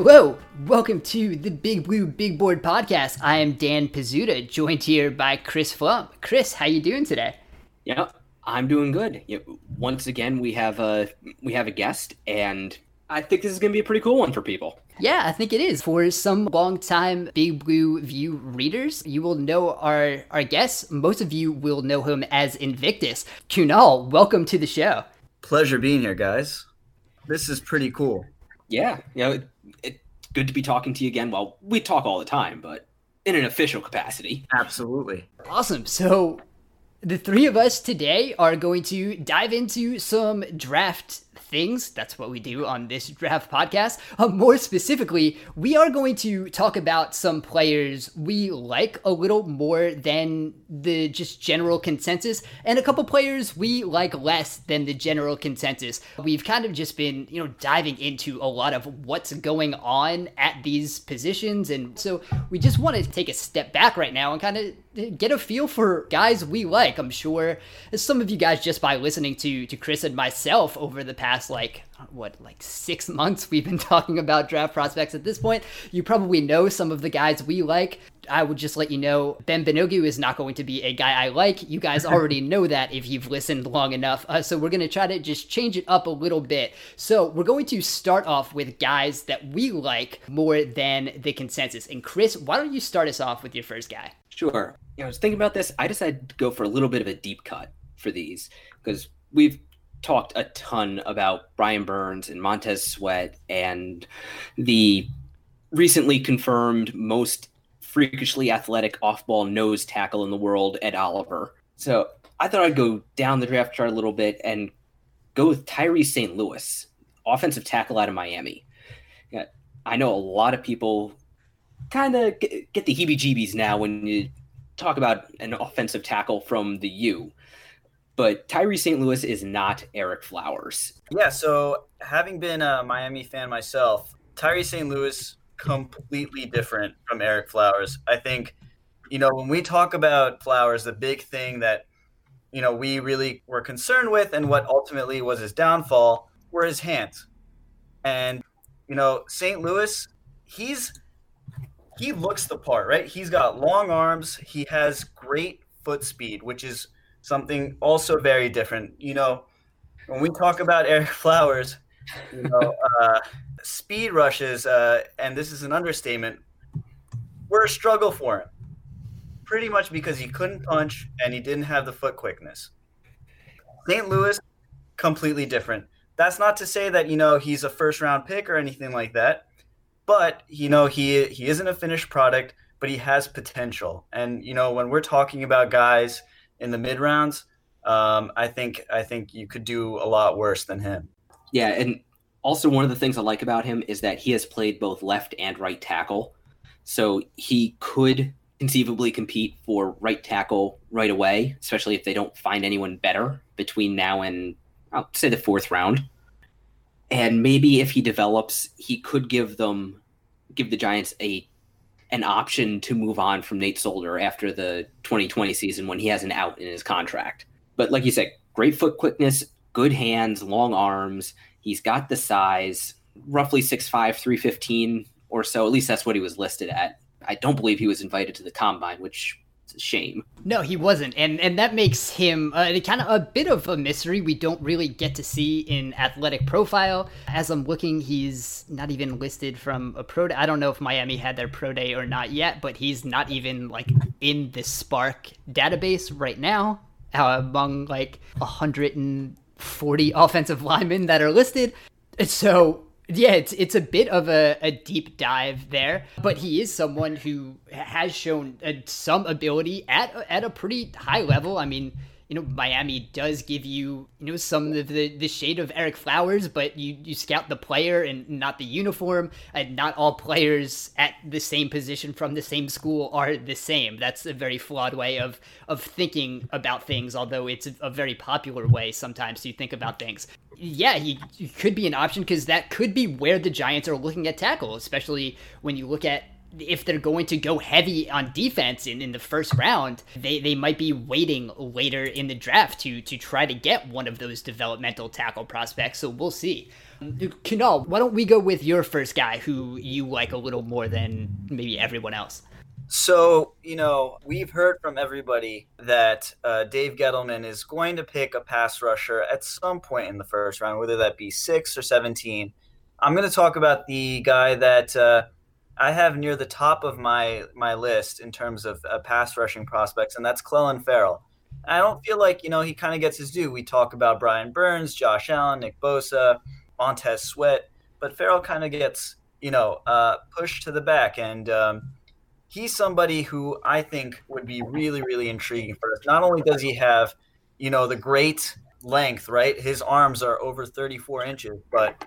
Hello, welcome to the Big Blue Big Board podcast. I am Dan Pizzuta, joined here by Chris Pflum. Chris, how you doing today? Yeah, I'm doing good. You know, once again, we have a we have a guest, and I think this is going to be a pretty cool one for people. Yeah, I think it is. For some long-time Big Blue View readers, you will know our our guest. Most of you will know him as Invictus. Kunal, welcome to the show. Pleasure being here, guys. This is pretty cool. Yeah, you know, it, it's good to be talking to you again. Well, we talk all the time, but in an official capacity. Absolutely. Awesome. So, the three of us today are going to dive into some draft things. That's what we do on this draft podcast. Uh, more specifically, we are going to talk about some players we like a little more than the just general consensus, and a couple players we like less than the general consensus. We've kind of just been, you know, diving into a lot of what's going on at these positions, and so we just want to take a step back right now and kind of get a feel for guys we like. I'm sure some of you guys just by listening to to Chris and myself over the past like what like six months we've been talking about draft prospects. At this point you probably know some of the guys we like. I would just let you know ben benogu is not going to be a guy i like. You guys already know that if you've listened long enough. Uh, so we're going to try to just change it up a little bit. So we're going to start off with guys that we like more than the consensus. And chris why don't you start us off with your first guy? Sure. You know, I was thinking about this. I decided to go for a little bit of a deep cut for these because we've talked a ton about Brian Burns and Montez Sweat and the recently confirmed most freakishly athletic off-ball nose tackle in the world, Ed Oliver. So I thought I'd go down the draft chart a little bit and go with Tyree St. Louis, offensive tackle out of Miami. I know a lot of people kind of get, the heebie-jeebies now when you talk about an offensive tackle from the U but Tyree St. Louis is not Ereck Flowers. Yeah, so having been a Miami fan myself, Tyree St. Louis completely different from Ereck Flowers. I think, you know, when we talk about Flowers, the big thing that, you know, we really were concerned with and what ultimately was his downfall were his hands. And, you know, St. Louis, he's he looks the part, right? He's got long arms, he has great foot speed, which is something also very different. You know, when we talk about Ereck Flowers, you know, uh, speed rushes, uh, and this is an understatement, were a struggle for him. Pretty much because he couldn't punch and he didn't have the foot quickness. St. Louis, completely different. That's not to say that you know he's a first round pick or anything like that, but you know he he isn't a finished product, but he has potential. And you know when we're talking about guys in the mid rounds, um, I think I think you could do a lot worse than him. Yeah, and also one of the things I like about him is that he has played both left and right tackle, so he could conceivably compete for right tackle right away, especially if they don't find anyone better between now and I'll say the fourth round. And maybe if he develops, he could give them give the Giants a an option to move on from Nate Solder after the 2020 season when he has an out in his contract. But like you said, great foot quickness, good hands, long arms. He's got the size, roughly 6'5, 315 or so. At least that's what he was listed at. I don't believe he was invited to the combine, which shame. No, he wasn't, and and that makes him uh, kind of a bit of a mystery. We don't really get to see in athletic profile. As I'm looking, he's not even listed from a pro. Day. I don't know if Miami had their pro day or not yet, but he's not even like in the SPARQ database right now uh, among like 140 offensive linemen that are listed. So yeah, it's it's a bit of a, a deep dive there, but he is someone who has shown uh, some ability at at a pretty high level. I mean, you know, Miami does give you, you know, some of the, the shade of Ereck Flowers, but you, you scout the player and not the uniform. And not all players at the same position from the same school are the same. That's a very flawed way of, of thinking about things, although it's a, very popular way sometimes to think about things. Yeah, he, he could be an option because that could be where the Giants are looking at tackle, especially when you look at if they're going to go heavy on defense in, in the first round, they, they might be waiting later in the draft to to try to get one of those developmental tackle prospects. So we'll see. Kunal, why don't we go with your first guy who you like a little more than maybe everyone else? So, you know, we've heard from everybody that uh, Dave Gettleman is going to pick a pass rusher at some point in the first round, whether that be six or 17. I'm going to talk about the guy that. Uh, I have near the top of my my list in terms of uh, pass rushing prospects, and that's Clelin Ferrell. I don't feel like you know he kind of gets his due. We talk about Brian Burns, Josh Allen, Nick Bosa, Montez Sweat, but Farrell kind of gets you know uh, pushed to the back, and um, he's somebody who I think would be really really intriguing for us. Not only does he have you know the great length, right? His arms are over 34 inches, but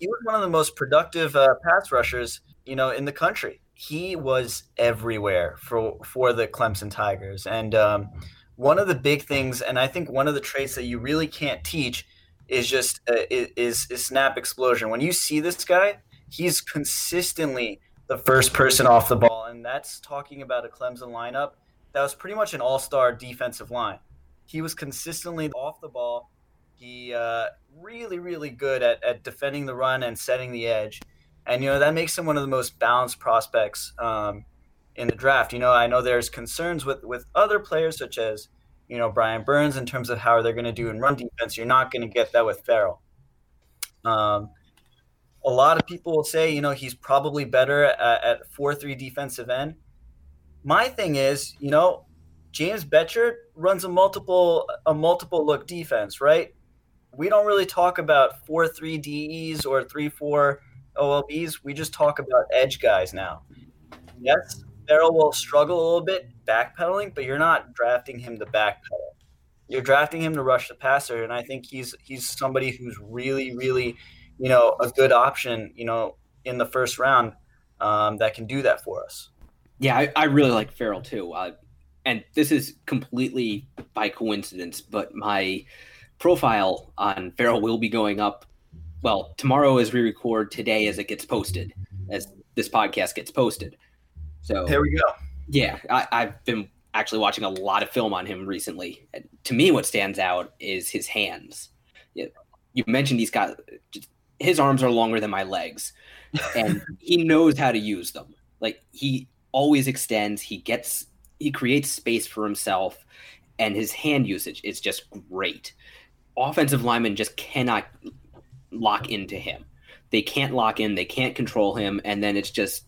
he was one of the most productive uh, pass rushers you know, in the country. He was everywhere for for the Clemson Tigers, and um, one of the big things, and I think one of the traits that you really can't teach is just uh, is is snap explosion. When you see this guy, he's consistently the first person off the ball, and that's talking about a Clemson lineup that was pretty much an all-star defensive line. He was consistently off the ball. He uh, really, really good at, at defending the run and setting the edge and you know that makes him one of the most balanced prospects um, in the draft. You know, I know there's concerns with with other players such as you know Brian Burns in terms of how they're going to do in run defense. You're not going to get that with Ferrell. Um, a lot of people will say, you know, he's probably better at, at four three defensive end. My thing is, you know, James Bettcher runs a multiple a multiple look defense, right? We don't really talk about four three DEs or three four OLBs. We just talk about edge guys now. Yes, Ferrell will struggle a little bit backpedaling, but you're not drafting him to backpedal. You're drafting him to rush the passer, and I think he's he's somebody who's really, really, you know, a good option, you know, in the first round um, that can do that for us. Yeah, I, I really like Ferrell too. Uh, and this is completely by coincidence, but my profile on Ferrell will be going up well, tomorrow as we record, today as it gets posted, as this podcast gets posted. So there we go. Yeah, I, I've been actually watching a lot of film on him recently. To me, what stands out is his hands. You mentioned he's got his arms are longer than my legs, and he knows how to use them. Like he always extends. He gets he creates space for himself, and his hand usage is just great. Offensive linemen just cannot lock into him. They can't lock in, they can't control him, and then it's just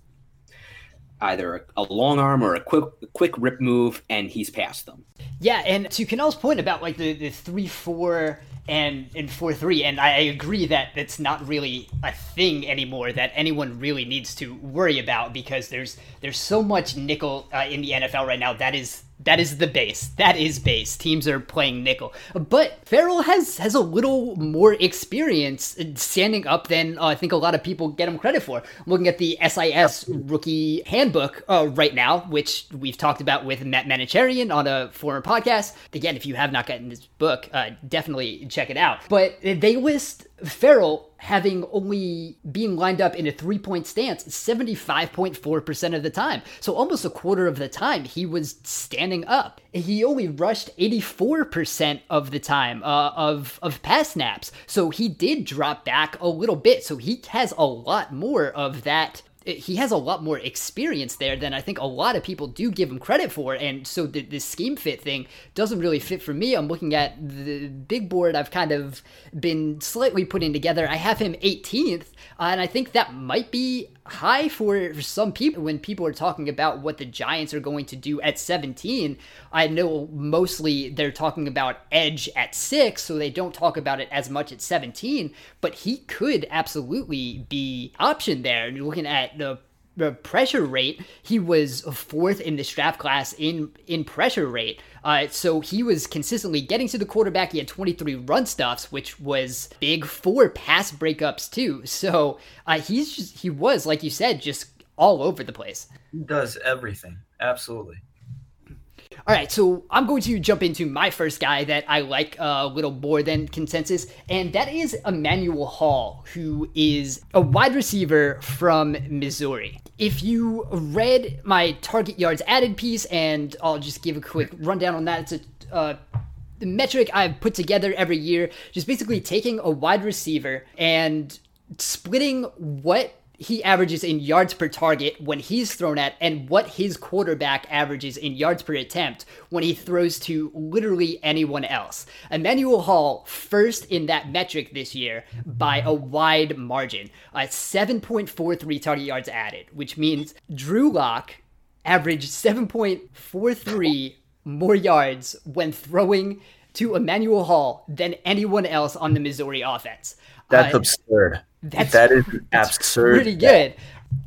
either a, long arm or a quick quick rip move, and he's past them. Yeah, and to Kunal's point about like the, the three four and and four three, and I agree that it's not really a thing anymore that anyone really needs to worry about because there's there's so much nickel uh, in the NFL right now that is that is the base. That is base. Teams are playing nickel, but Ferrell has has a little more experience standing up than uh, I think a lot of people get him credit for. I'm looking at the SIS rookie handbook uh, right now, which we've talked about with Matt Manocherian on a former podcast. Again, if you have not gotten this book, uh, definitely check it out. But they list Ferrell, having only being lined up in a three point stance 75.4% of the time. So almost a quarter of the time he was standing up. He only rushed 84% of the time uh, of, of pass snaps. So he did drop back a little bit. So he has a lot more of that he has a lot more experience there than I think a lot of people do give him credit for. And so the, the scheme fit thing doesn't really fit for me. I'm looking at the big board I've kind of been slightly putting together. I have him 18th, uh, and I think that might be high for, some people when people are talking about what the Giants are going to do at 17. I know mostly they're talking about edge at six, so they don't talk about it as much at 17, but he could absolutely be option there. And you're looking at the the pressure rate, he was fourth in this draft class in in pressure rate. Uh, so he was consistently getting to the quarterback. He had 23 run stuffs, which was big for pass breakups too. So uh, he's just he was like you said, just all over the place. He does everything absolutely. All right, so I'm going to jump into my first guy that I like a little more than consensus, and that is Emmanuel Hall, who is a wide receiver from Missouri. If you read my target yards added piece, and I'll just give a quick rundown on that, it's a uh, metric I've put together every year, just basically taking a wide receiver and splitting what he averages in yards per target when he's thrown at and what his quarterback averages in yards per attempt when he throws to literally anyone else. Emmanuel Hall first in that metric this year by a wide margin, uh, 7.43 target yards added, which means Drew Lock averaged 7.43 more yards when throwing to Emmanuel Hall than anyone else on the Missouri offense. That's uh, absurd. That's that is absurd. Pretty good.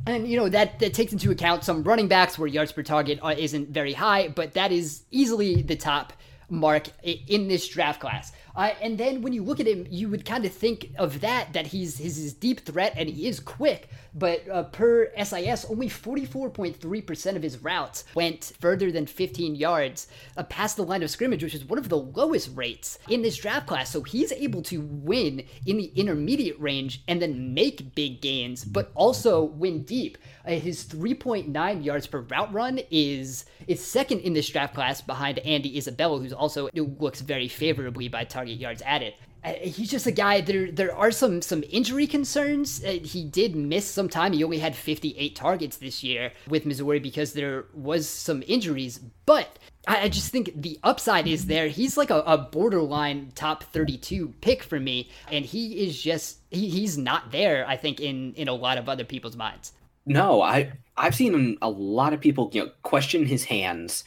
And you know that that takes into account some running backs where yards per target uh, isn't very high, but that is easily the top mark in this draft class. Uh, and then when you look at him, you would kind of think of that that he's his, his deep threat and he is quick. But uh, per SIS, only 44.3% of his routes went further than 15 yards uh, past the line of scrimmage, which is one of the lowest rates in this draft class. So he's able to win in the intermediate range and then make big gains, but also win deep. Uh, his 3.9 yards per route run is is second in this draft class behind Andy Isabella, who's also looks very favorably by target yards added. Uh, he's just a guy. There, there are some some injury concerns. Uh, he did miss some time. He only had 58 targets this year with Missouri because there was some injuries. But I, I just think the upside is there. He's like a, a, borderline top 32 pick for me, and he is just he, he's not there. I think in in a lot of other people's minds. No, I I've seen a lot of people you know question his hands,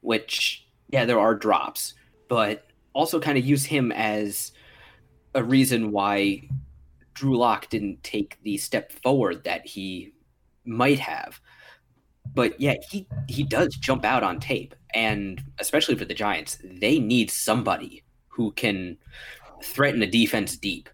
which yeah there are drops, but also kind of use him as a reason why Drew Lock didn't take the step forward that he might have. But yeah, he he does jump out on tape, and especially for the Giants, they need somebody who can threaten a defense deep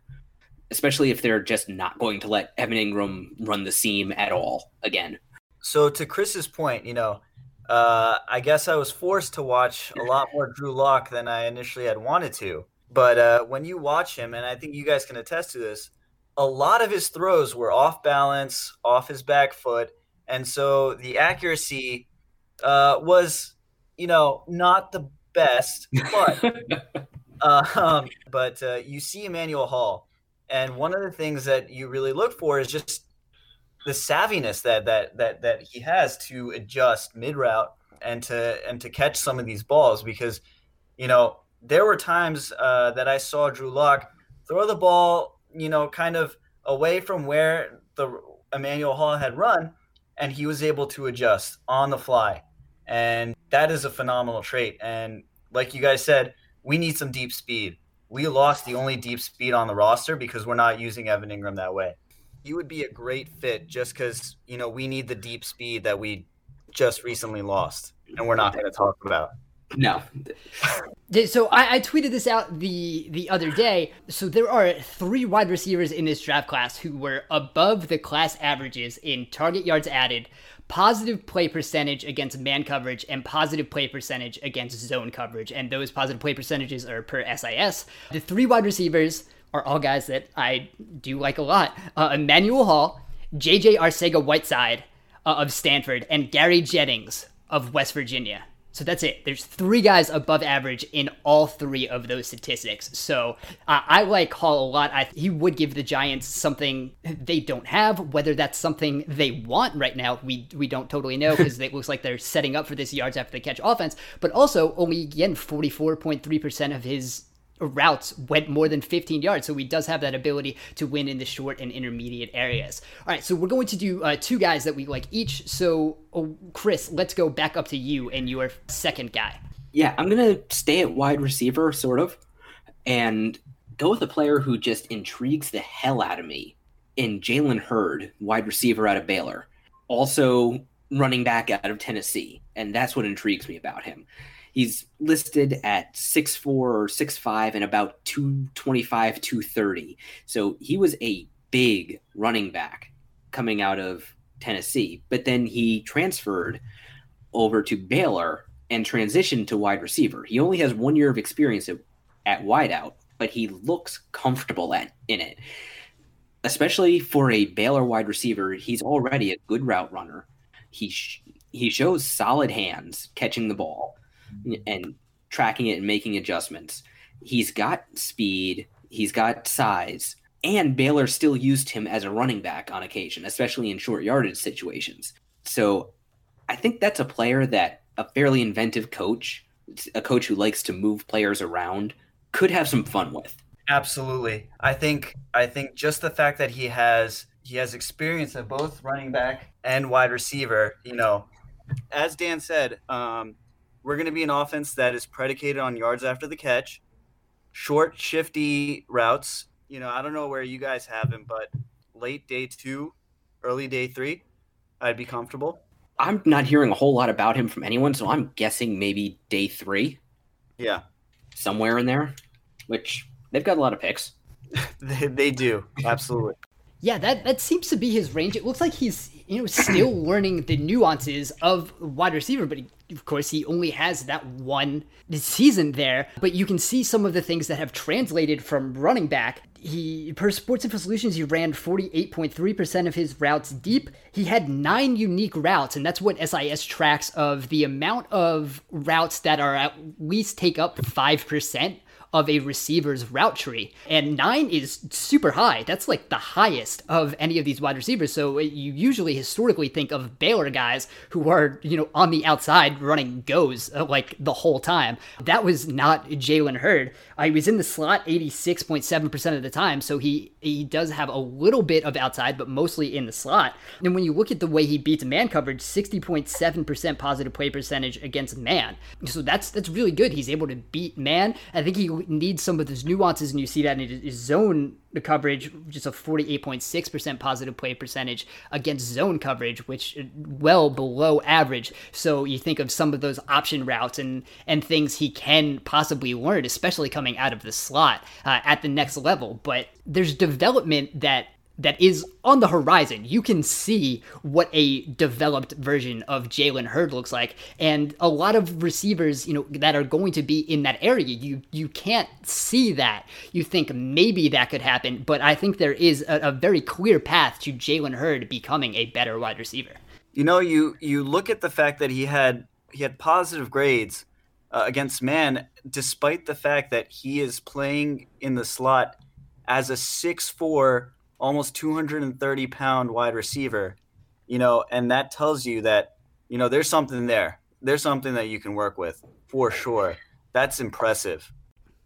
especially if they're just not going to let Evan Engram run the seam at all again. So to Chris's point, you know, uh, I guess I was forced to watch a lot more Drew Lock than I initially had wanted to. But uh, when you watch him, and I think you guys can attest to this, a lot of his throws were off balance, off his back foot, and so the accuracy uh, was, you know, not the best. But uh, um, but uh, you see Emmanuel Hall, and one of the things that you really look for is just the savviness that that that that he has to adjust mid route and to and to catch some of these balls because you know there were times uh, that I saw Drew Lock throw the ball you know kind of away from where the Emmanuel Hall had run and he was able to adjust on the fly. And that is a phenomenal trait. And like you guys said we need some deep speed we lost the only deep speed on the roster because we're not using Evan Engram that way. He would be a great fit just because, you know, we need the deep speed that we just recently lost and we're not going to talk about. No. So I, I, tweeted this out the the other day. So there are three wide receivers in this draft class who were above the class averages in target yards added, positive play percentage against man coverage and positive play percentage against zone coverage. And those positive play percentages are per SIS. The three wide receivers are all guys that I do like a lot. Uh, Emmanuel Hall, JJ Arcega Whiteside uh, of Stanford, and Gary Jennings of West Virginia. So that's it. There's three guys above average in all three of those statistics. So uh, I like Hall a lot. I, he would give the Giants something they don't have. Whether that's something they want right now, we we don't totally know because it looks like they're setting up for this yards after the catch offense. But also only again 44.3 percent of his routes went more than 15 yards. So he does have that ability to win in the short and intermediate areas. All right, so we're going to do uh, two guys that we like each. So, oh, Chris, let's go back up to you and your second guy. Yeah, I'm going to stay at wide receiver, sort of, and go with a player who just intrigues the hell out of me in Jalen Hurd, wide receiver out of Baylor. Also, running back out of Tennessee. And that's what intrigues me about him. He's listed at 6'4 or 6'5 and about 225, 230. So he was a big running back coming out of Tennessee. But then he transferred over to Baylor and transitioned to wide receiver. He only has one year of experience at, at wideout, but he looks comfortable at, in it. Especially for a Baylor wide receiver, he's already a good route runner. He sh- he shows solid hands catching the ball and tracking it and making adjustments. He's got speed, he's got size, and Baylor still used him as a running back on occasion, especially in short yardage situations. So I think that's a player that a fairly inventive coach, a coach who likes to move players around, could have some fun with. Absolutely. I think I think just the fact that he has he has experience at both running back and wide receiver, you know, as Dan said, um, we're going to be an offense that is predicated on yards after the catch, short, shifty routes. You know, I don't know where you guys have him, but late day two, early day three, I'd be comfortable. I'm not hearing a whole lot about him from anyone, so I'm guessing maybe day three. Yeah. Somewhere in there, which they've got a lot of picks. they, they do. Absolutely. Yeah, that, that seems to be his range. It looks like he's you know still learning the nuances of wide receiver, but he, of course he only has that one season there. But you can see some of the things that have translated from running back. He per Sports Info Solutions, he ran 48.3% of his routes deep. He had nine unique routes, and that's what SIS tracks of the amount of routes that are at least take up five percent of a receiver's route tree. And nine is super high. That's like the highest of any of these wide receivers. So you usually historically think of Baylor guys who are, you know, on the outside running goes uh, like the whole time. That was not Jalen Hurd. Uh, he was in the slot 86.7% of the time. So he, he does have a little bit of outside, but mostly in the slot. And when you look at the way he beats man coverage, 60.7% positive play percentage against man. So that's, that's really good. He's able to beat man. I think he needs some of those nuances, and you see that in his zone coverage, just a 48.6% positive play percentage against zone coverage, which well below average. So you think of some of those option routes and and things he can possibly learn, especially coming out of the slot uh, at the next level. But there's development that that is on the horizon. You can see what a developed version of Jalen Hurd looks like, and a lot of receivers, you know, that are going to be in that area. You you can't see that. You think maybe that could happen, but I think there is a, a very clear path to Jalen Hurd becoming a better wide receiver. You know, you you look at the fact that he had he had positive grades uh, against man, despite the fact that he is playing in the slot as a six four almost 230 pound wide receiver, you know, and that tells you that, you know, there's something there. There's something that you can work with for sure. That's impressive.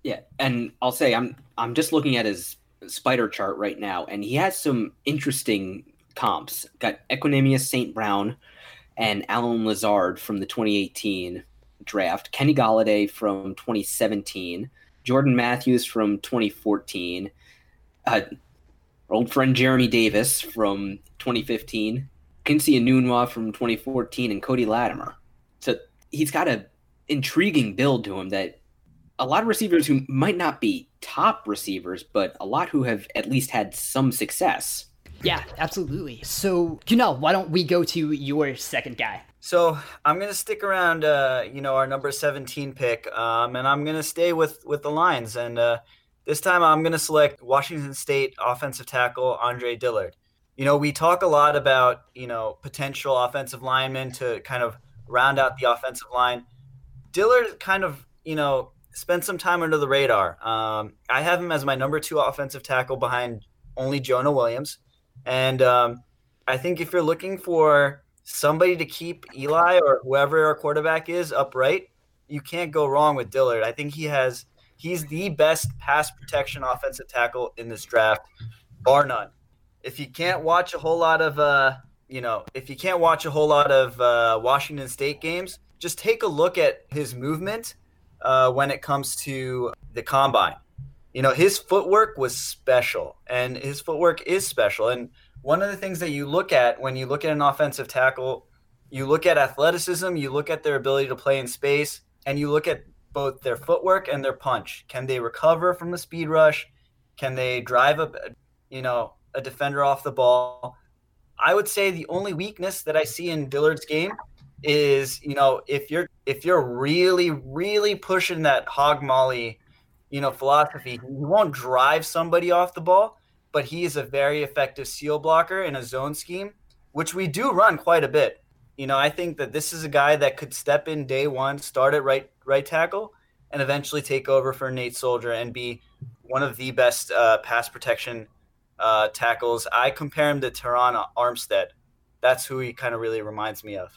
Yeah, and I'll say I'm I'm just looking at his spider chart right now, and he has some interesting comps. Got Equanimeous St. Brown and Allen Lazard from the 2018 draft, Kenny Golladay from 2017, Jordan Matthews from 2014, uh, old friend Jeremy Davis from 2015, Quincy Enunwa from 2014, and Cody Latimer. So he's got a intriguing build to him that a lot of receivers who might not be top receivers, but a lot who have at least had some success. Yeah, absolutely. So, you know, why don't we go to your second guy? So I'm gonna stick around, uh, you know, our number 17 pick, um, and I'm gonna stay with with the Lions. And uh, This time I'm going to select Washington State offensive tackle Andre Dillard. You know, we talk a lot about, you know, potential offensive linemen to kind of round out the offensive line. Dillard kind of, you know, spent some time under the radar. Um, I have him as my number two offensive tackle behind only Jonah Williams. And um, I think if you're looking for somebody to keep Eli or whoever our quarterback is upright, you can't go wrong with Dillard. I think he has he's the best pass protection offensive tackle in this draft, bar none. If you can't watch a whole lot of uh, you know, if you can't watch a whole lot of uh, Washington State games, just take a look at his movement uh, when it comes to the combine. You know, his footwork was special, and his footwork is special. And one of the things that you look at when you look at an offensive tackle, you look at athleticism, you look at their ability to play in space, and you look at both their footwork and their punch. Can they recover from a speed rush? Can they drive a you know a defender off the ball? I would say the only weakness that I see in Dillard's game is you know if you're if you're really really pushing that hog molly you know philosophy, he won't drive somebody off the ball, but he is a very effective seal blocker in a zone scheme, which we do run quite a bit. You know, I think that this is a guy that could step in day one, start at right right tackle, and eventually take over for Nate Solder and be one of the best uh, pass protection uh, tackles. I compare him to Terron Armstead. That's who he kind of really reminds me of.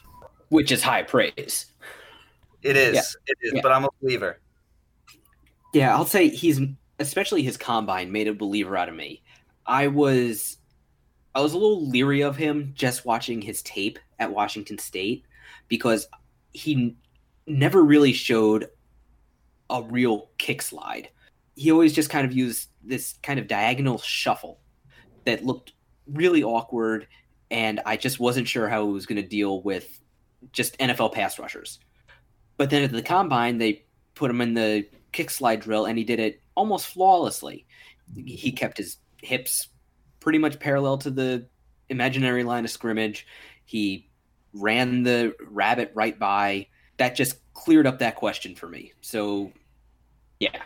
Which is high praise. It is. Yeah. It is. Yeah. But I'm a believer. Yeah, I'll say he's especially his combine made a believer out of me. I was I was a little leery of him just watching his tape at Washington State because he never really showed a real kick slide. He always just kind of used this kind of diagonal shuffle that looked really awkward, and I just wasn't sure how he was going to deal with just NFL pass rushers. But then at the combine, they put him in the kick slide drill, and he did it almost flawlessly. He kept his hips pretty much parallel to the imaginary line of scrimmage. He ran the rabbit right by. That just cleared up that question for me. So, yeah.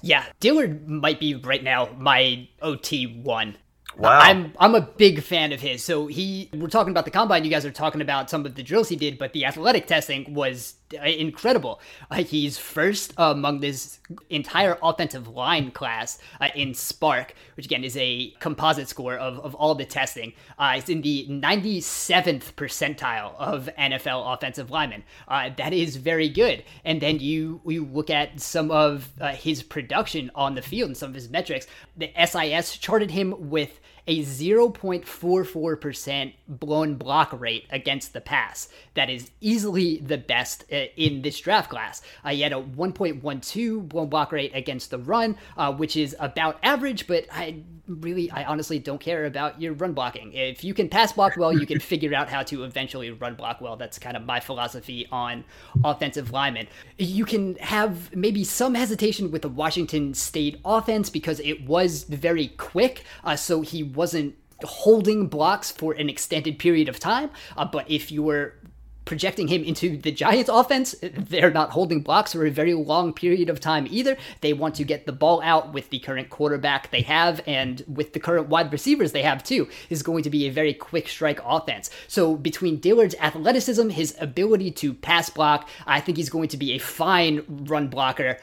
Yeah, Dillard might be right now my OT one. Wow. I'm I'm a big fan of his. So he we're talking about the combine, you guys are talking about some of the drills he did, but the athletic testing was incredible. Uh, he's first among this entire offensive line class uh, in SPARQ, which again is a composite score of, of all the testing. Uh, it's in the 97th percentile of NFL offensive linemen. Uh, that is very good. And then you you look at some of uh, his production on the field and some of his metrics. The SIS charted him with a 0.44% blown block rate against the pass. That is easily the best uh, in this draft class. Uh, he had a 1.12 blown block rate against the run, uh, which is about average, but I really, I honestly don't care about your run blocking. If you can pass block well, you can figure out how to eventually run block well. That's kind of my philosophy on offensive linemen. You can have maybe some hesitation with the Washington State offense because it was very quick, uh, so he wasn't holding blocks for an extended period of time. Uh, but if you were projecting him into the Giants offense, they're not holding blocks for a very long period of time either. They want to get the ball out with the current quarterback they have and with the current wide receivers they have too, is going to be a very quick strike offense. So between Dillard's athleticism, his ability to pass block, I think he's going to be a fine run blocker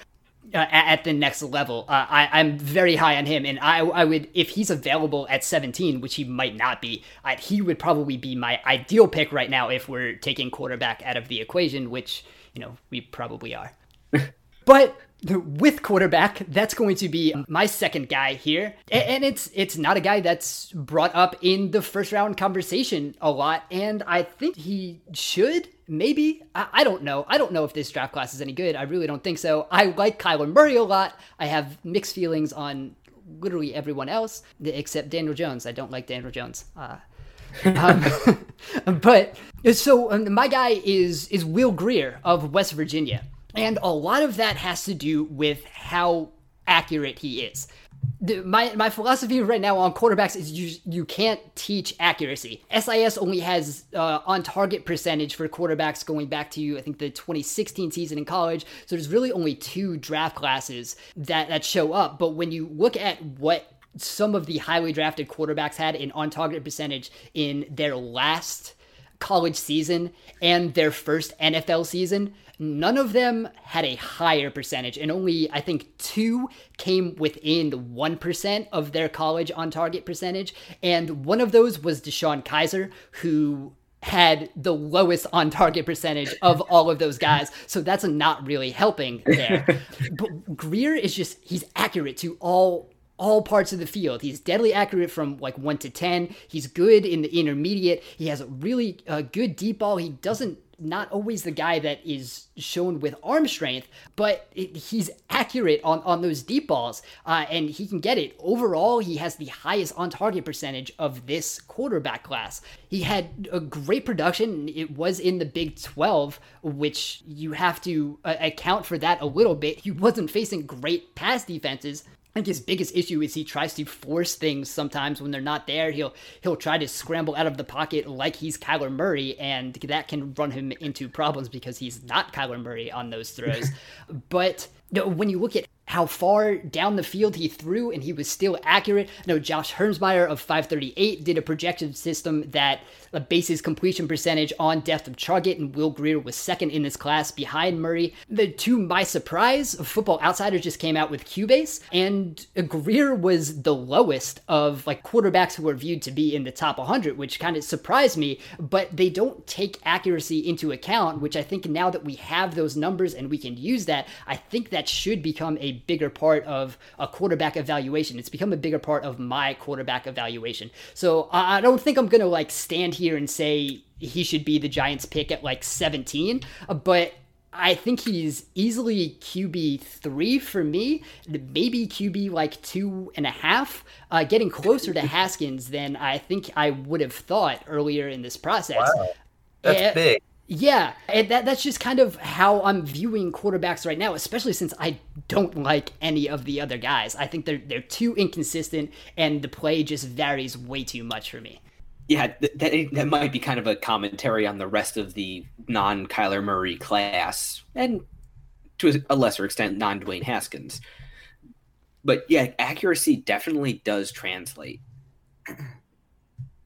uh, at the next level. Uh, I, am very high on him, and I, I would if he's available at 17, which he might not be. I, he would probably be my ideal pick right now if we're taking quarterback out of the equation, which you know we probably are. but with quarterback, that's going to be my second guy here, and it's it's not a guy that's brought up in the first round conversation a lot, and I think he should maybe. I, I, don't know. I don't know if this draft class is any good. I really don't think so. I like kyler murray a lot. I have mixed feelings on literally everyone else except daniel jones. I don't like daniel jones. Uh, um, but so um, my guy is is will Grier of west virginia. And a lot of that has to do with how accurate he is my my philosophy right now on quarterbacks is you you can't teach accuracy. SIS only has uh, on target percentage for quarterbacks going back to I think the 2016 season in college. So there's really only two draft classes that that show up. But when you look at what some of the highly drafted quarterbacks had in on target percentage in their last college season and their first NFL season, none of them had a higher percentage, and only I think two came within 1% of their college on target percentage. And one of those was DeShone Kizer, who had the lowest on target percentage of all of those guys. So that's not really helping there. but Grier is just, he's accurate to all all parts of the field. He's deadly accurate from like 1 to 10. He's good in the intermediate. He has a really uh, good deep ball. He doesn't not always the guy that is shown with arm strength, but it, he's accurate on, on those deep balls, uh, and he can get it. Overall, he has the highest on target percentage of this quarterback class. He had a great production. It was in the Big 12, which you have to uh, account for that a little bit. He wasn't facing great pass defenses, I think his biggest issue is he tries to force things sometimes when they're not there. He'll he'll try to scramble out of the pocket like he's Kyler Murray, and that can run him into problems because he's not Kyler Murray on those throws. but you know, when you look at how far down the field he threw and he was still accurate. No, Josh Hermsmeyer of 538 did a projection system that bases completion percentage on depth of target, and Will Grier was second in this class behind Murray. The, two, my surprise, Football Outsiders just came out with QBASE, and Grier was the lowest of like quarterbacks who were viewed to be in the top 100, which kind of surprised me. But they don't take accuracy into account, which I think now that we have those numbers and we can use that, I think that should become a bigger part of a quarterback evaluation. It's become a bigger part of my quarterback evaluation. So I don't think I'm going to like stand here and say he should be the Giants pick at like 17, but I think he's easily QB three for me, maybe QB like two and a half, uh, getting closer to Haskins than I think I would have thought earlier in this process. Wow. That's and, big. Yeah, and that that's just kind of how I'm viewing quarterbacks right now, especially since I don't like any of the other guys. I think they're they're too inconsistent and the play just varies way too much for me. Yeah, that that might be kind of a commentary on the rest of the non Kyler Murray class and to a lesser extent non Dwayne Haskins. But yeah, accuracy definitely does translate.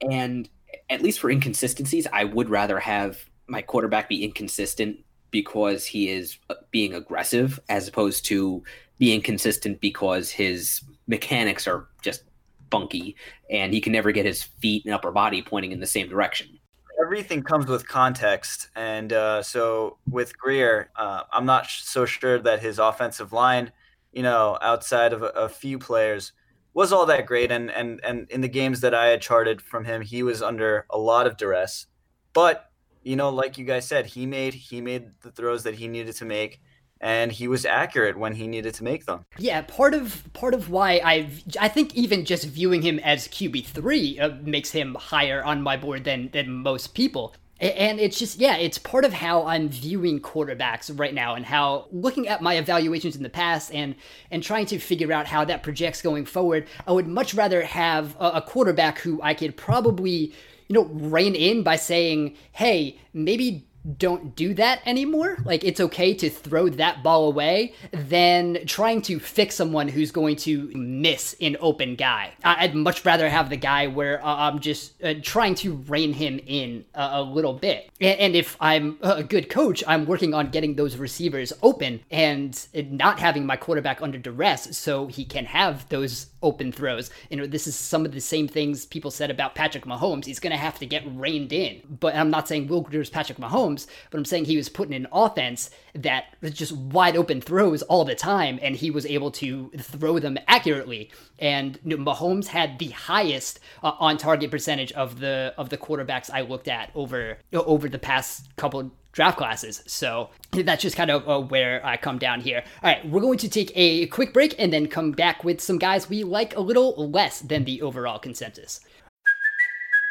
And at least for inconsistencies, I would rather have my quarterback be inconsistent because he is uh, being aggressive as opposed to being consistent because his mechanics are just funky and he can never get his feet and upper body pointing in the same direction. Everything comes with context. And uh, so with Grier, uh, I'm not so sure that his offensive line, you know, outside of a, a few players, was all that great. And, and, and in the games that I had charted from him, he was under a lot of duress. But you know, like you guys said, he made he made the throws that he needed to make and he was accurate when he needed to make them. Yeah, part of part of why I I think even just viewing him as QB three uh, makes him higher on my board than than most people. And it's just, yeah, it's part of how I'm viewing quarterbacks right now and how looking at my evaluations in the past and, and trying to figure out how that projects going forward, I would much rather have a, a quarterback who I could probably you know, rein in by saying, hey, maybe don't do that anymore. Like it's okay to throw that ball away than trying to fix someone who's going to miss an open guy. I'd much rather have the guy where uh, I'm just uh, trying to rein him in a, little bit. And, if I'm a good coach, I'm working on getting those receivers open and not having my quarterback under duress so he can have those open throws. You know, this is some of the same things people said about Patrick Mahomes. He's going to have to get reined in. But I'm not saying Will Patrick Mahomes but I'm saying he was put in an offense that was just wide open throws all the time, and he was able to throw them accurately. And you know, Mahomes had the highest uh, on target percentage of the of the quarterbacks I looked at over over the past couple draft classes. So that's just kind of uh, where I come down here. All right, we're going to take a quick break and then come back with some guys we like a little less than the overall consensus.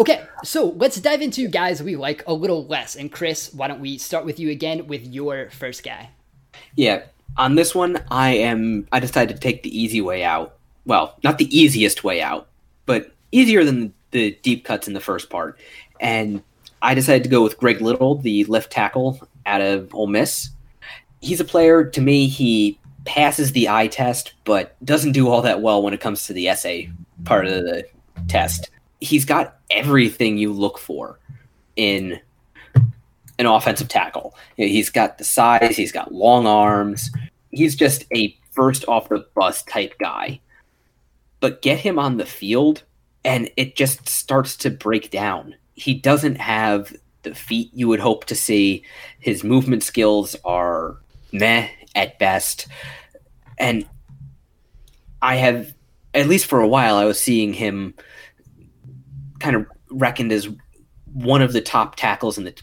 Okay, so let's dive into guys we like a little less. And Chris, why don't we start with you again with your first guy? Yeah, on this one, I am. I decided to take the easy way out. Well, not the easiest way out, but easier than the deep cuts in the first part. And I decided to go with Greg Little, the left tackle out of Ole Miss. He's a player. To me, he passes the eye test, but doesn't do all that well when it comes to the essay part of the test he's got everything you look for in an offensive tackle. You know, he's got the size, he's got long arms. He's just a first off the bus type guy. But get him on the field and it just starts to break down. He doesn't have the feet you would hope to see. His movement skills are meh at best. And I have, at least for a while, I was seeing him kind of reckoned as one of the top tackles in the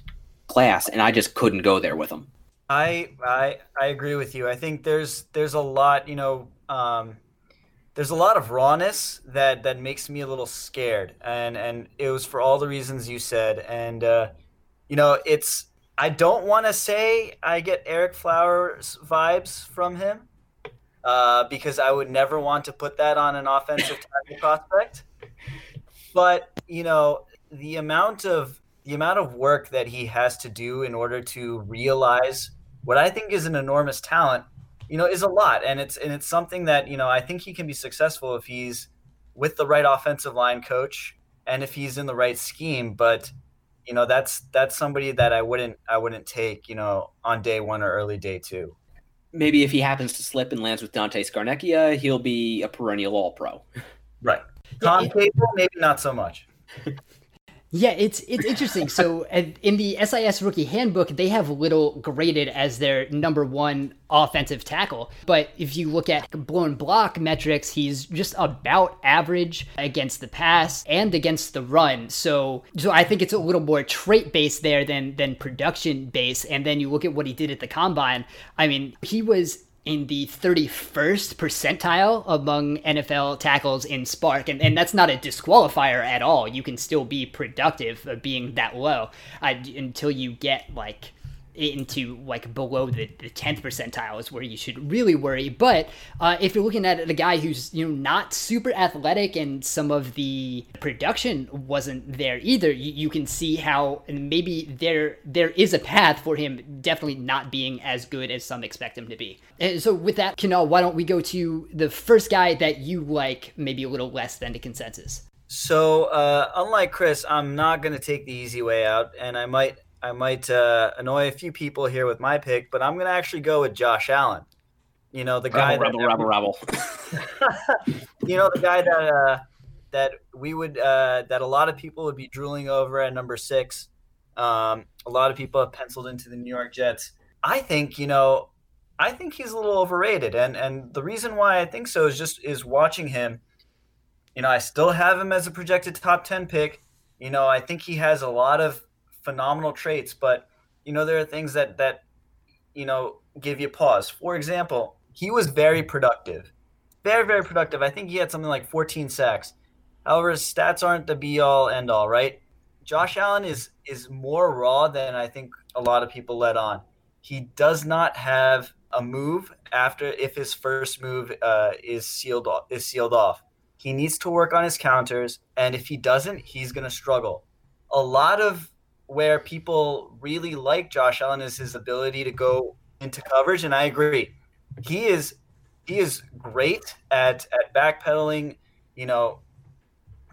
class, and I just couldn't go there with him. I I I agree with you. I think there's there's a lot, you know, um, there's a lot of rawness that that makes me a little scared, and and it was for all the reasons you said, and uh, you know, it's I don't want to say I get Ereck Flowers vibes from him. Uh, because I would never want to put that on an offensive tackle prospect. But you know the amount of the amount of work that he has to do in order to realize what I think is an enormous talent, you know, is a lot, and it's and it's something that you know I think he can be successful if he's with the right offensive line coach and if he's in the right scheme. But you know, that's that's somebody that I wouldn't I wouldn't take you know on day one or early day two. Maybe if he happens to slip and lands with Dante Scarnecchia, he'll be a perennial All Pro. Right. Tom Cable, maybe not so much. Yeah, it's it's interesting. So in the SIS rookie handbook, they have Little graded as their number one offensive tackle. But if you look at blown block metrics, he's just about average against the pass and against the run. So so I think it's a little more trait based there than than production based. And then you look at what he did at the combine. I mean, he was in the 31st percentile among NFL tackles in SPARQ. And, and that's not a disqualifier at all. You can still be productive being that low uh, until you get like into like below the, the 10th percentile is where you should really worry. But uh, if you're looking at a guy who's you know not super athletic and some of the production wasn't there either, you, you can see how maybe there there is a path for him definitely not being as good as some expect him to be. And so with that, Kunal, why don't we go to the first guy that you like maybe a little less than the consensus? So, uh, unlike Chris, I'm not going to take the easy way out, and I might I might uh, annoy a few people here with my pick, but I'm going to actually go with Josh Allen. You know, the guy that rebel, rebel, you know, the guy that uh, that we would uh, that a lot of people would be drooling over at number six. Um, a lot of people have penciled into the New York Jets. I think you know, I think he's a little overrated, and and the reason why I think so is just is watching him. You know, I still have him as a projected top ten pick. You know, I think he has a lot of phenomenal traits, but you know there are things that that you know give you pause. For example, he was very productive, very very productive. I think he had something like 14 sacks. However, his stats aren't the be all end all, right? Josh Allen is is more raw than I think a lot of people let on. He does not have a move after if his first move uh, is sealed off, is sealed off. He needs to work on his counters, and if he doesn't, he's going to struggle. A lot of where people really like Josh Allen is his ability to go into coverage, and I agree. He is he is great at at backpedaling, you know,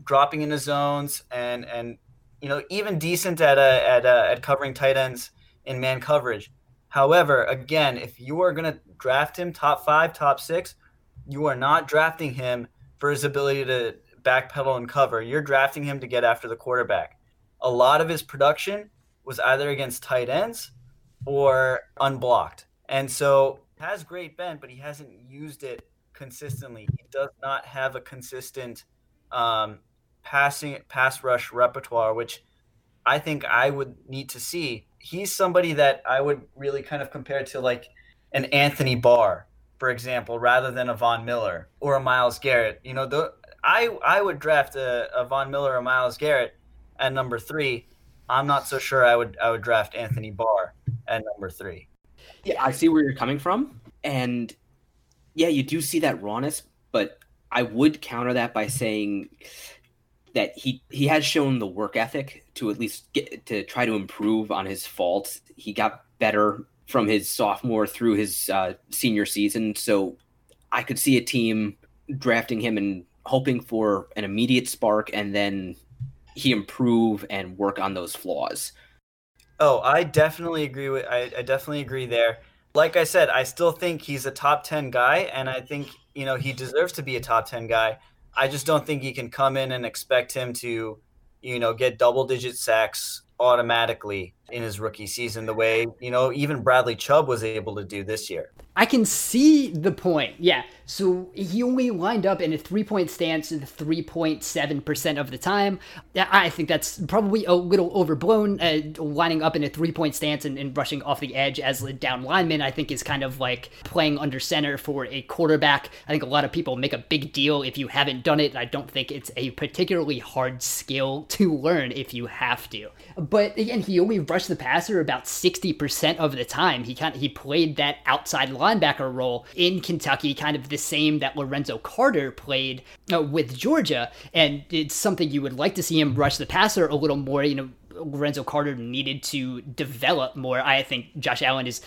dropping into zones and and you know even decent at a, at a, at covering tight ends in man coverage. However, again, if you are going to draft him top five, top six, you are not drafting him for his ability to backpedal and cover. You're drafting him to get after the quarterback a lot of his production was either against tight ends or unblocked. And so has great bend, but he hasn't used it consistently. He does not have a consistent um, passing pass rush repertoire, which I think I would need to see. He's somebody that I would really kind of compare to like an Anthony Barr, for example, rather than a Von Miller or a Myles Garrett. You know, the, I I would draft a, a Von Miller or Myles Garrett at number three. I'm not so sure I would I would draft Anthony Barr at number three. Yeah, I see where you're coming from, and yeah, you do see that rawness, but I would counter that by saying that he he has shown the work ethic to at least get to try to improve on his faults. He got better from his sophomore through his uh, senior season, so I could see a team drafting him and hoping for an immediate spark, and then he improve and work on those flaws. Oh, I definitely agree with. I, I definitely agree there. Like I said, I still think he's a top ten guy, and I think you know he deserves to be a top ten guy. I just don't think you can come in and expect him to, you know, get double digit sacks automatically in his rookie season the way, you know, even Bradley Chubb was able to do this year. I can see the point. Yeah. So he only lined up in a three point stance 3.7% of the time. I think that's probably a little overblown. Uh, lining up in a three point stance and, and, rushing off the edge as a down lineman, I think is kind of like playing under center for a quarterback. I think a lot of people make a big deal if you haven't done it. I don't think it's a particularly hard skill to learn if you have to. But again, he only rushed the passer about 60% of the time. He kind of, he played that outside linebacker role in Kentucky, kind of the same that Lorenzo Carter played uh, with Georgia. And it's something you would like to see him rush the passer a little more. You know, Lorenzo Carter needed to develop more. I think Josh Allen is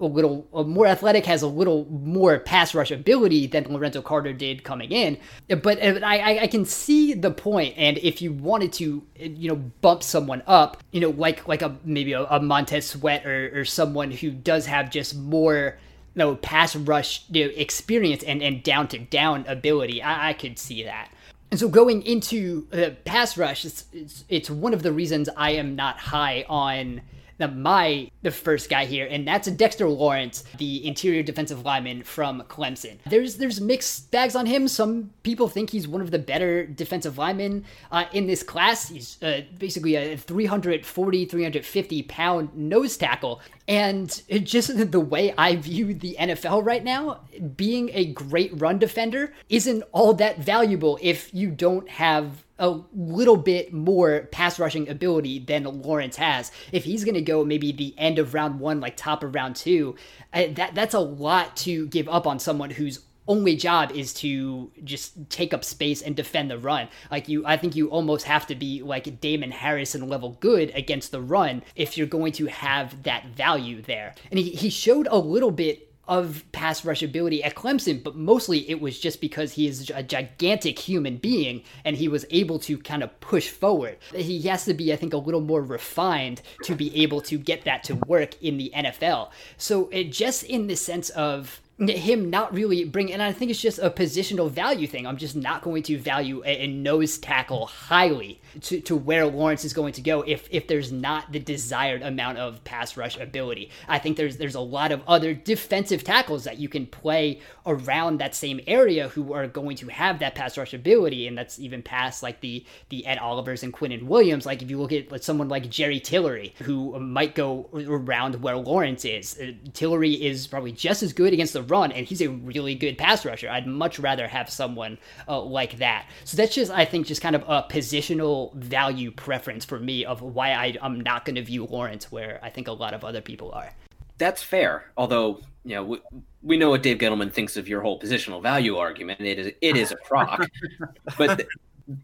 a little more athletic, has a little more pass rush ability than Lorenzo Carter did coming in. But I, I can see the point, and if you wanted to, you know, bump someone up, you know, like like a maybe a, a Montez Sweat or, or someone who does have just more no pass rush you know, experience and, and down to down ability. I, I could see that. And so going into the pass rush, it's, it's, it's one of the reasons I am not high on the, my the first guy here, and that's Dexter Lawrence, the interior defensive lineman from Clemson. There's there's mixed bags on him. Some people think he's one of the better defensive linemen uh, in this class. He's uh, basically a 340, 350 pound nose tackle. And just the way I view the NFL right now, being a great run defender isn't all that valuable if you don't have a little bit more pass rushing ability than Lawrence has. If he's going to go maybe the end of round one, like top of round two, that that's a lot to give up on someone whose only job is to just take up space and defend the run. Like you, I think you almost have to be like Damon Harrison level good against the run if you're going to have that value there. And he, he showed a little bit of pass rush ability at Clemson, but mostly it was just because he is a gigantic human being and he was able to kind of push forward. He has to be, I think, a little more refined to be able to get that to work in the NFL. So, it just in the sense of him not really bring and I think it's just a positional value thing. I'm just not going to value a, a, nose tackle highly to, to where Lawrence is going to go if if there's not the desired amount of pass rush ability. I think there's there's a lot of other defensive tackles that you can play around that same area who are going to have that pass rush ability and that's even past like the the Ed Olivers and Quinnen Williams. Like if you look at like, someone like Jerry Tillery who might go around where Lawrence is. Uh, Tillery is probably just as good against the run, and he's a really good pass rusher. I'd much rather have someone uh, like that. So that's just, I think, just kind of a positional value preference for me of why I, I'm not going to view Lawrence where I think a lot of other people are. That's fair. Although, you know, we, we know what Dave Gettleman thinks of your whole positional value argument. It is it is a crock, but th-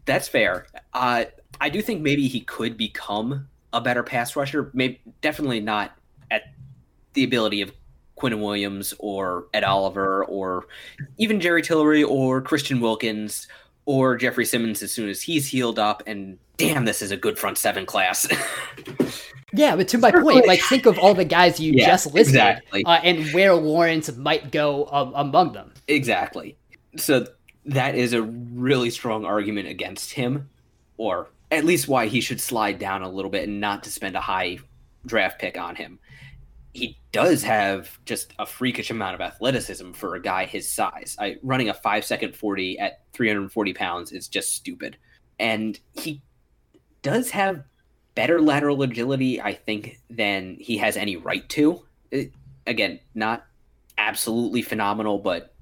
that's fair. Uh, I do think maybe he could become a better pass rusher. Maybe definitely not at the ability of Quinnen Williams or Ed Oliver or even Jerry Tillery or Christian Wilkins or Jeffrey Simmons as soon as he's healed up. And damn, this is a good front seven class. yeah, but to my point, like think of all the guys you yeah, just listed exactly. uh, and where Lawrence might go um, among them. Exactly. So that is a really strong argument against him or at least why he should slide down a little bit and not to spend a high draft pick on him. Does have just a freakish amount of athleticism for a guy his size. I, running a five second 40 at 340 pounds is just stupid. And he does have better lateral agility, I think, than he has any right to. It, again, not absolutely phenomenal, but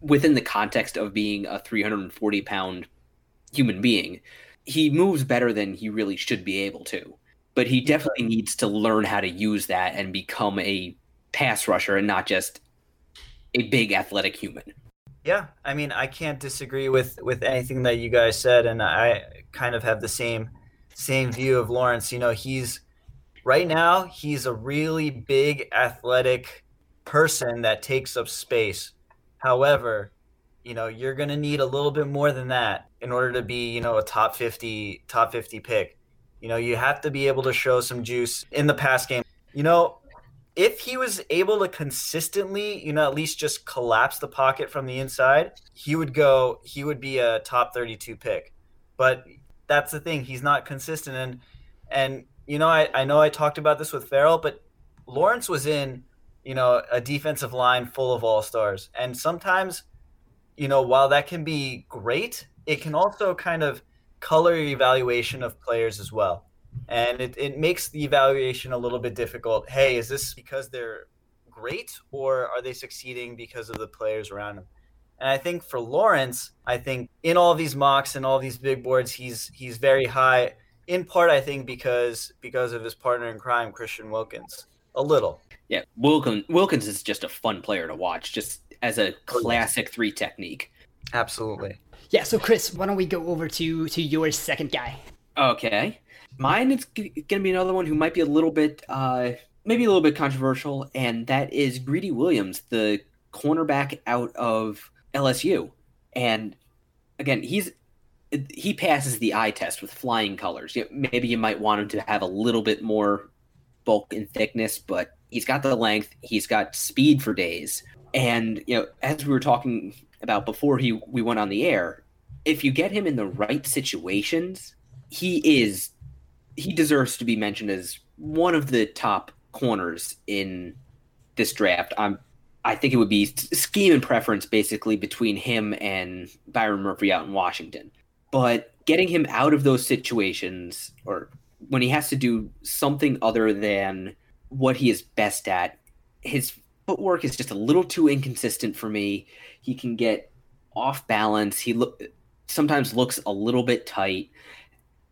within the context of being a 340 pound human being, he moves better than he really should be able to. But he definitely needs to learn how to use that and become a pass rusher and not just a big athletic human. Yeah, I mean, I can't disagree with with anything that you guys said, and I kind of have the same same view of Lawrence. You know, he's right now he's a really big athletic person that takes up space. However, you know, you're going to need a little bit more than that in order to be, you know, a top 50 top 50 pick. You know, you have to be able to show some juice in the pass game. You know, if he was able to consistently, you know, at least just collapse the pocket from the inside, he would go he would be a top 32 pick. But that's the thing, he's not consistent and and you know, I, I know I talked about this with Ferrell, but Lawrence was in, you know, a defensive line full of all stars. And sometimes you know, while that can be great, it can also kind of color evaluation of players as well. And it, it makes the evaluation a little bit difficult. Hey, is this because they're great or are they succeeding because of the players around them? And I think for Lawrence, I think in all these mocks and all these big boards, he's he's very high. In part, I think because because of his partner in crime, Christian Wilkins. A little. Yeah, Wilkins Wilkins is just a fun player to watch. Just as a oh, classic three technique. Absolutely. Yeah. So Chris, why don't we go over to to your second guy? Okay, mine is g- gonna be another one who might be a little bit, uh, maybe a little bit controversial, and that is Greedy Williams, the cornerback out of LSU, and again, he's he passes the eye test with flying colors. Maybe you might want him to have a little bit more bulk and thickness, but he's got the length, he's got speed for days. And you know, as we were talking about before he we went on the air, if you get him in the right situations, he is he deserves to be mentioned as one of the top corners in this draft. I'm I think it would be scheme and preference basically between him and Byron Murphy out in Washington. But getting him out of those situations or when he has to do something other than what he is best at, his footwork is just a little too inconsistent for me. He can get off balance. He look sometimes looks a little bit tight,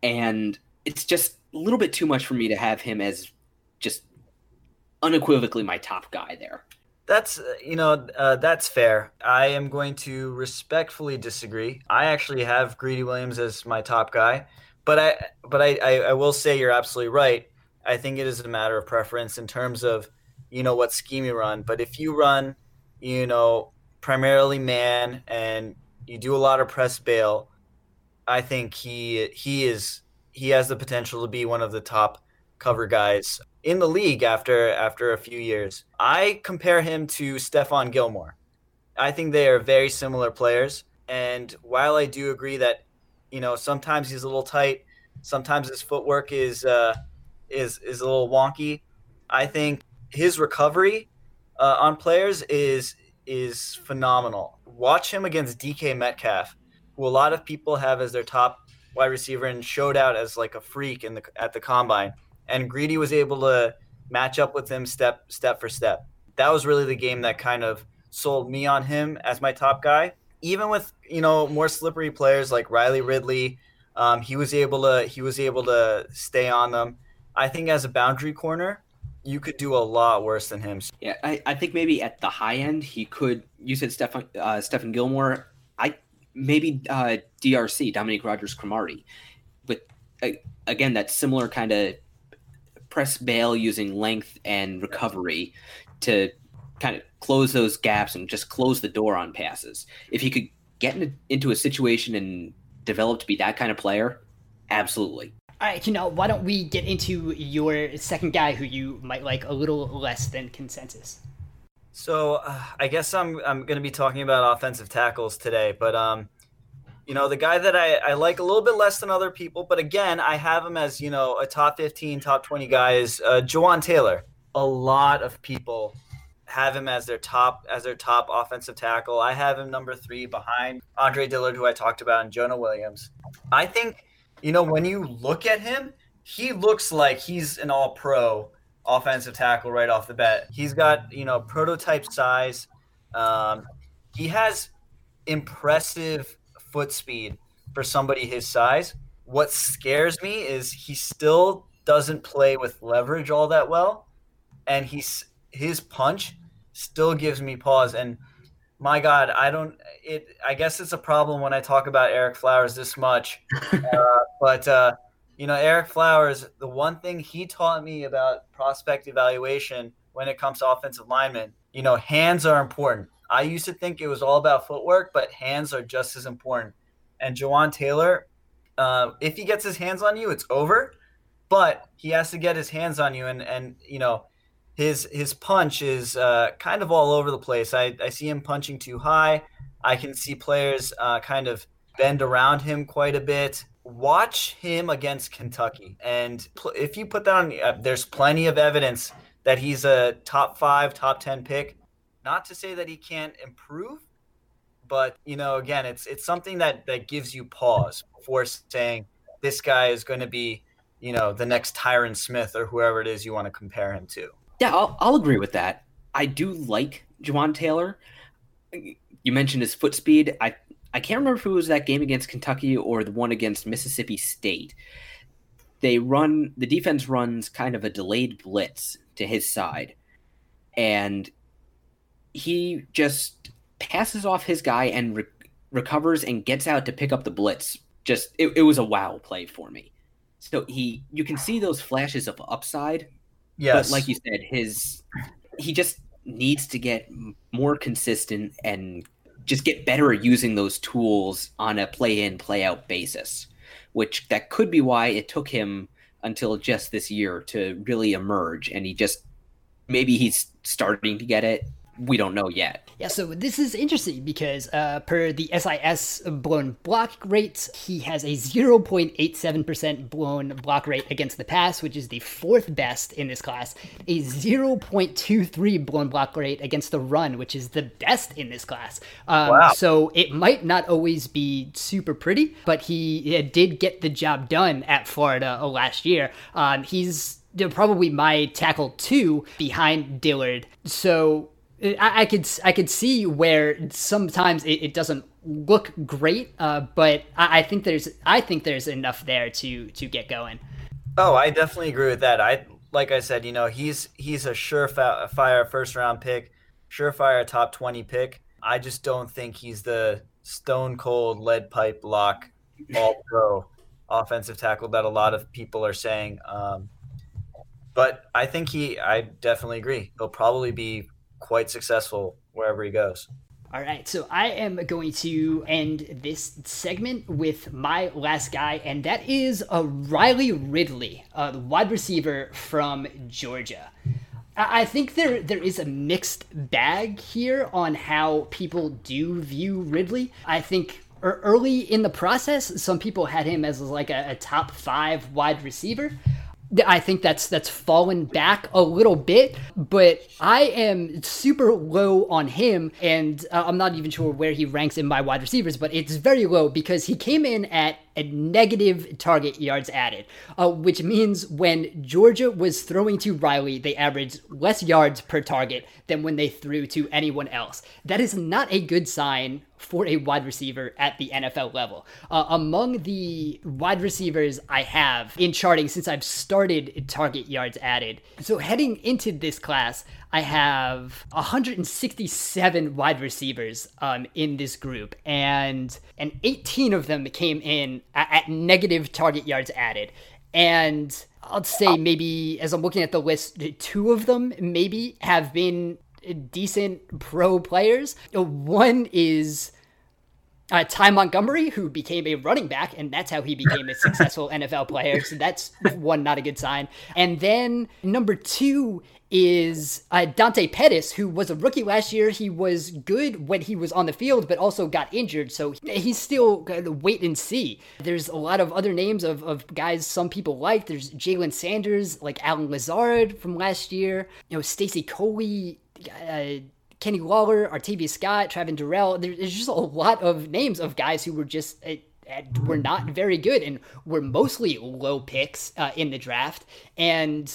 and it's just a little bit too much for me to have him as just unequivocally my top guy there. That's uh, you know uh, that's fair. I am going to respectfully disagree. I actually have Greedy Williams as my top guy, but I but I, I, I will say you're absolutely right. I think it is a matter of preference in terms of you know what scheme you run. But if you run, you know, primarily man and you do a lot of press bail, I think he he is he has the potential to be one of the top cover guys in the league after after a few years. I compare him to Stephon Gilmore. I think they are very similar players. And while I do agree that, you know, sometimes he's a little tight, sometimes his footwork is uh, is is a little wonky. I think his recovery uh, on players is is phenomenal. Watch him against DK Metcalf, who a lot of people have as their top wide receiver and showed out as like a freak in the at the combine. And Greedy was able to match up with him step step for step. That was really the game that kind of sold me on him as my top guy. Even with you know more slippery players like Riley Ridley, um, he was able to he was able to stay on them. I think as a boundary corner, you could do a lot worse than him. Yeah, I, I think maybe at the high end he could. You said Stephon uh, Stephon Gilmore. I maybe uh, DRC Dominique Rodgers Cromartie, but uh, again that similar kind of press bail using length and recovery to kind of close those gaps and just close the door on passes. If he could get in, into a situation and develop to be that kind of player, absolutely. Right, you know, why don't we get into your second guy who you might like a little less than consensus? So uh, I guess I'm I'm going to be talking about offensive tackles today, but um, You know, the guy that I, I like a little bit less than other people, but again, I have him as, you know, a top 15, top 20 guy is uh, Jawaan Taylor. A lot of people have him as their top as their top offensive tackle. I have him number three behind Andre Dillard, who I talked about, and Jonah Williams. I think, you know, when you look at him, he looks like he's an all pro offensive tackle right off the bat. He's got, you know, prototype size. Um, he has impressive foot speed for somebody his size. What scares me is he still doesn't play with leverage all that well, and he's his punch still gives me pause. And my God, I don't. It. I guess it's a problem when I talk about Ereck Flowers this much, uh, but uh, you know, Ereck Flowers. The one thing he taught me about prospect evaluation when it comes to offensive linemen, you know, hands are important. I used to think it was all about footwork, but hands are just as important. And Jawaan Taylor, uh, if he gets his hands on you, it's over. But he has to get his hands on you, and and you know, his his punch is uh, kind of all over the place. I, I see him punching too high. I can see players uh, kind of bend around him quite a bit. Watch him against Kentucky, and pl- if you put that on, uh, there's plenty of evidence that he's a top five, top ten pick. Not to say that he can't improve, but you know, again, it's it's something that that gives you pause before saying this guy is going to be, you know, the next Tyron Smith or whoever it is you want to compare him to. Yeah, I'll, I'll agree with that. I do like Jawaan Taylor. You mentioned his foot speed. I I can't remember if it was that game against Kentucky or the one against Mississippi State. They run the defense runs kind of a delayed blitz to his side, and he just passes off his guy and re- recovers and gets out to pick up the blitz. Just it, it was a wow play for me. So he you can see those flashes of upside Yes. but like you said, his he just needs to get more consistent and just get better at using those tools on a play in, play out basis. Which that could be why it took him until just this year to really emerge and he just maybe he's starting to get it we don't know yet. Yeah, so this is interesting because uh, per the SIS blown block rate, he has a 0.87% blown block rate against the pass, which is the fourth best in this class, a 0.23 blown block rate against the run, which is the best in this class. Um, Wow. So it might not always be super pretty, but he uh, did get the job done at Florida uh, last year. Um, he's probably my tackle two behind Dillard. So I, I could I could see where sometimes it, it doesn't look great, uh, but I, I think there's I think there's enough there to to get going. Oh, I definitely agree with that. I like I said, you know, he's he's a surefire first round pick, surefire top twenty pick. I just don't think he's the stone cold lead pipe lock all pro offensive tackle that a lot of people are saying. Um, but I think he, I definitely agree. He'll probably be quite successful wherever he goes. All right, so I am going to end this segment with my last guy, and that is uh, Riley Ridley, the wide receiver from Georgia. I I think there there is a mixed bag here on how people do view Ridley. I think early in the process, some people had him as like a, a top five wide receiver. I think that's that's fallen back a little bit, but I am super low on him, and uh, I'm not even sure where he ranks in my wide receivers, but it's very low because he came in at a negative target yards added, uh, which means when Georgia was throwing to Riley, they averaged less yards per target than when they threw to anyone else. That is not a good sign for a wide receiver at the NFL level. Uh, among the wide receivers I have in charting since I've started target yards added, so heading into this class, I have 167 wide receivers um, in this group, and and 18 of them came in at, at negative target yards added, and I'd say maybe as I'm looking at the list, two of them maybe have been decent pro players. One is uh, Ty Montgomery, who became a running back, and that's how he became a successful NFL player. So that's one not a good sign. And then number two is uh, Dante Pettis, who was a rookie last year. He was good when he was on the field, but also got injured. So he's still going to wait and see. There's a lot of other names of, of guys some people like. There's Jalen Sanders, like Allen Lazard from last year. You know, Stacy Coley. Uh, Kenny Waller, Artavis Scott, Travin Dural. There's just a lot of names of guys who were just uh, were not very good and were mostly low picks uh, in the draft and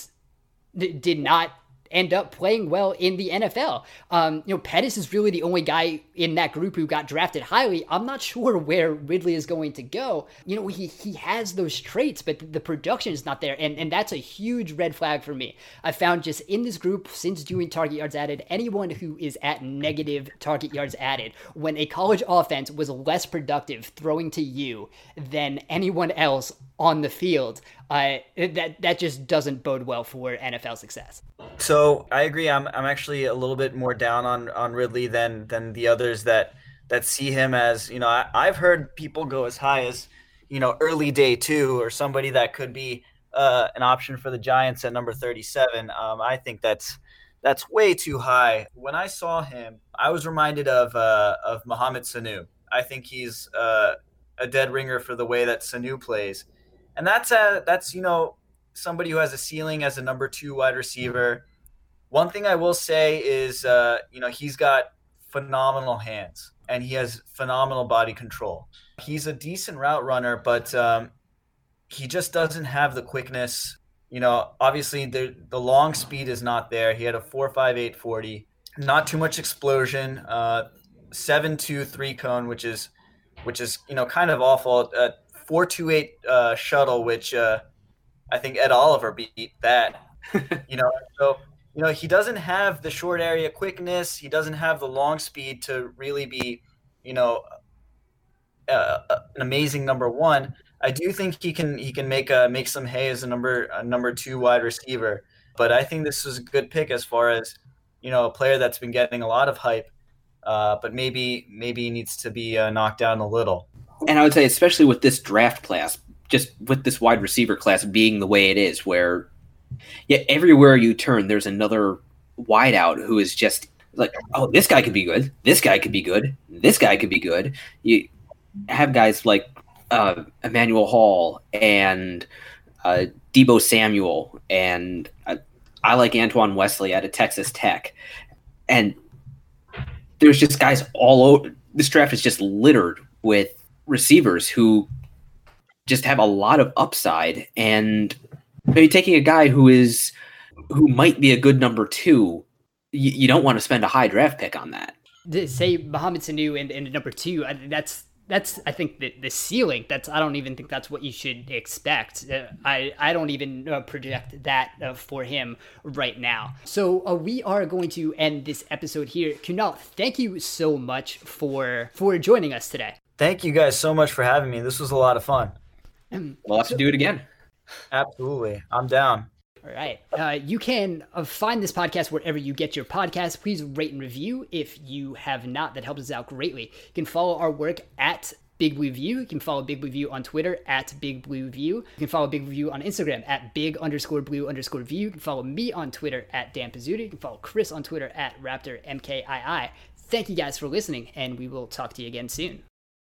did not end up playing well in the NFL. Um, you know, Pettis is really the only guy in that group who got drafted highly. I'm not sure where Ridley is going to go. You know, he he has those traits, but the production is not there, and and that's a huge red flag for me. I found just in this group since doing target yards added, anyone who is at negative target yards added, when a college offense was less productive throwing to you than anyone else on the field, that that just doesn't bode well for NFL success. So I agree. I'm I'm actually a little bit more down on on Ridley than than the others that that see him as you know. I, I've heard people go as high as you know early day two or somebody that could be uh, an option for the Giants at number 37. Um, I think that's that's way too high. When I saw him, I was reminded of uh, of Mohamed Sanu. I think he's uh, a dead ringer for the way that Sanu plays and that's a that's you know somebody who has a ceiling as a number two wide receiver. One thing I will say is, uh, you know, he's got phenomenal hands and he has phenomenal body control. He's a decent route runner, but um, he just doesn't have the quickness. You know, obviously the the long speed is not there. He had a four five eight forty, not too much explosion. Uh, seven two three cone, which is which is you know kind of awful. Four two eight uh, shuttle, which uh, I think Ed Oliver beat that. you know, so you know he doesn't have the short area quickness. He doesn't have the long speed to really be, you know, uh, uh an amazing number one. I do think he can he can make a make some hay as a number a number two wide receiver. But I think this was a good pick as far as you know a player that's been getting a lot of hype, uh, but maybe maybe needs to be uh, knocked down a little and I would say, especially with this draft class, just with this wide receiver class being the way it is, where yeah, everywhere you turn, there's another wideout who is just like, oh, this guy could be good, this guy could be good, this guy could be good. You have guys like uh, Emmanuel Hall and uh, Deebo Samuel, and uh, I like Antoine Wesley out of Texas Tech, and there's just guys all over. This draft is just littered with receivers who just have a lot of upside and maybe taking a guy who is who might be a good number two you, you don't want to spend a high draft pick on that say Mohamed Sanu and, and number two that's that's I think the, the ceiling. That's I don't even think that's what you should expect. Uh, I I don't even uh, project that uh, for him right now. So uh, we are going to end this episode here. Kunal, thank you so much for for joining us today. Thank you guys so much for having me. This was a lot of fun. We'll have to do it again. Absolutely. I'm down. All right. Uh, you can uh, find this podcast wherever you get your podcasts. Please rate and review if you have not. That helps us out greatly. You can follow our work at Big Blue View. You can follow Big Blue View on Twitter at Big Blue View. You can follow Big Blue View on Instagram at Big underscore Blue underscore View. You can follow me on Twitter at Dan Pizzuta. You can follow Chris on Twitter at Raptor MKII. Thank you guys for listening, and we will talk to you again soon.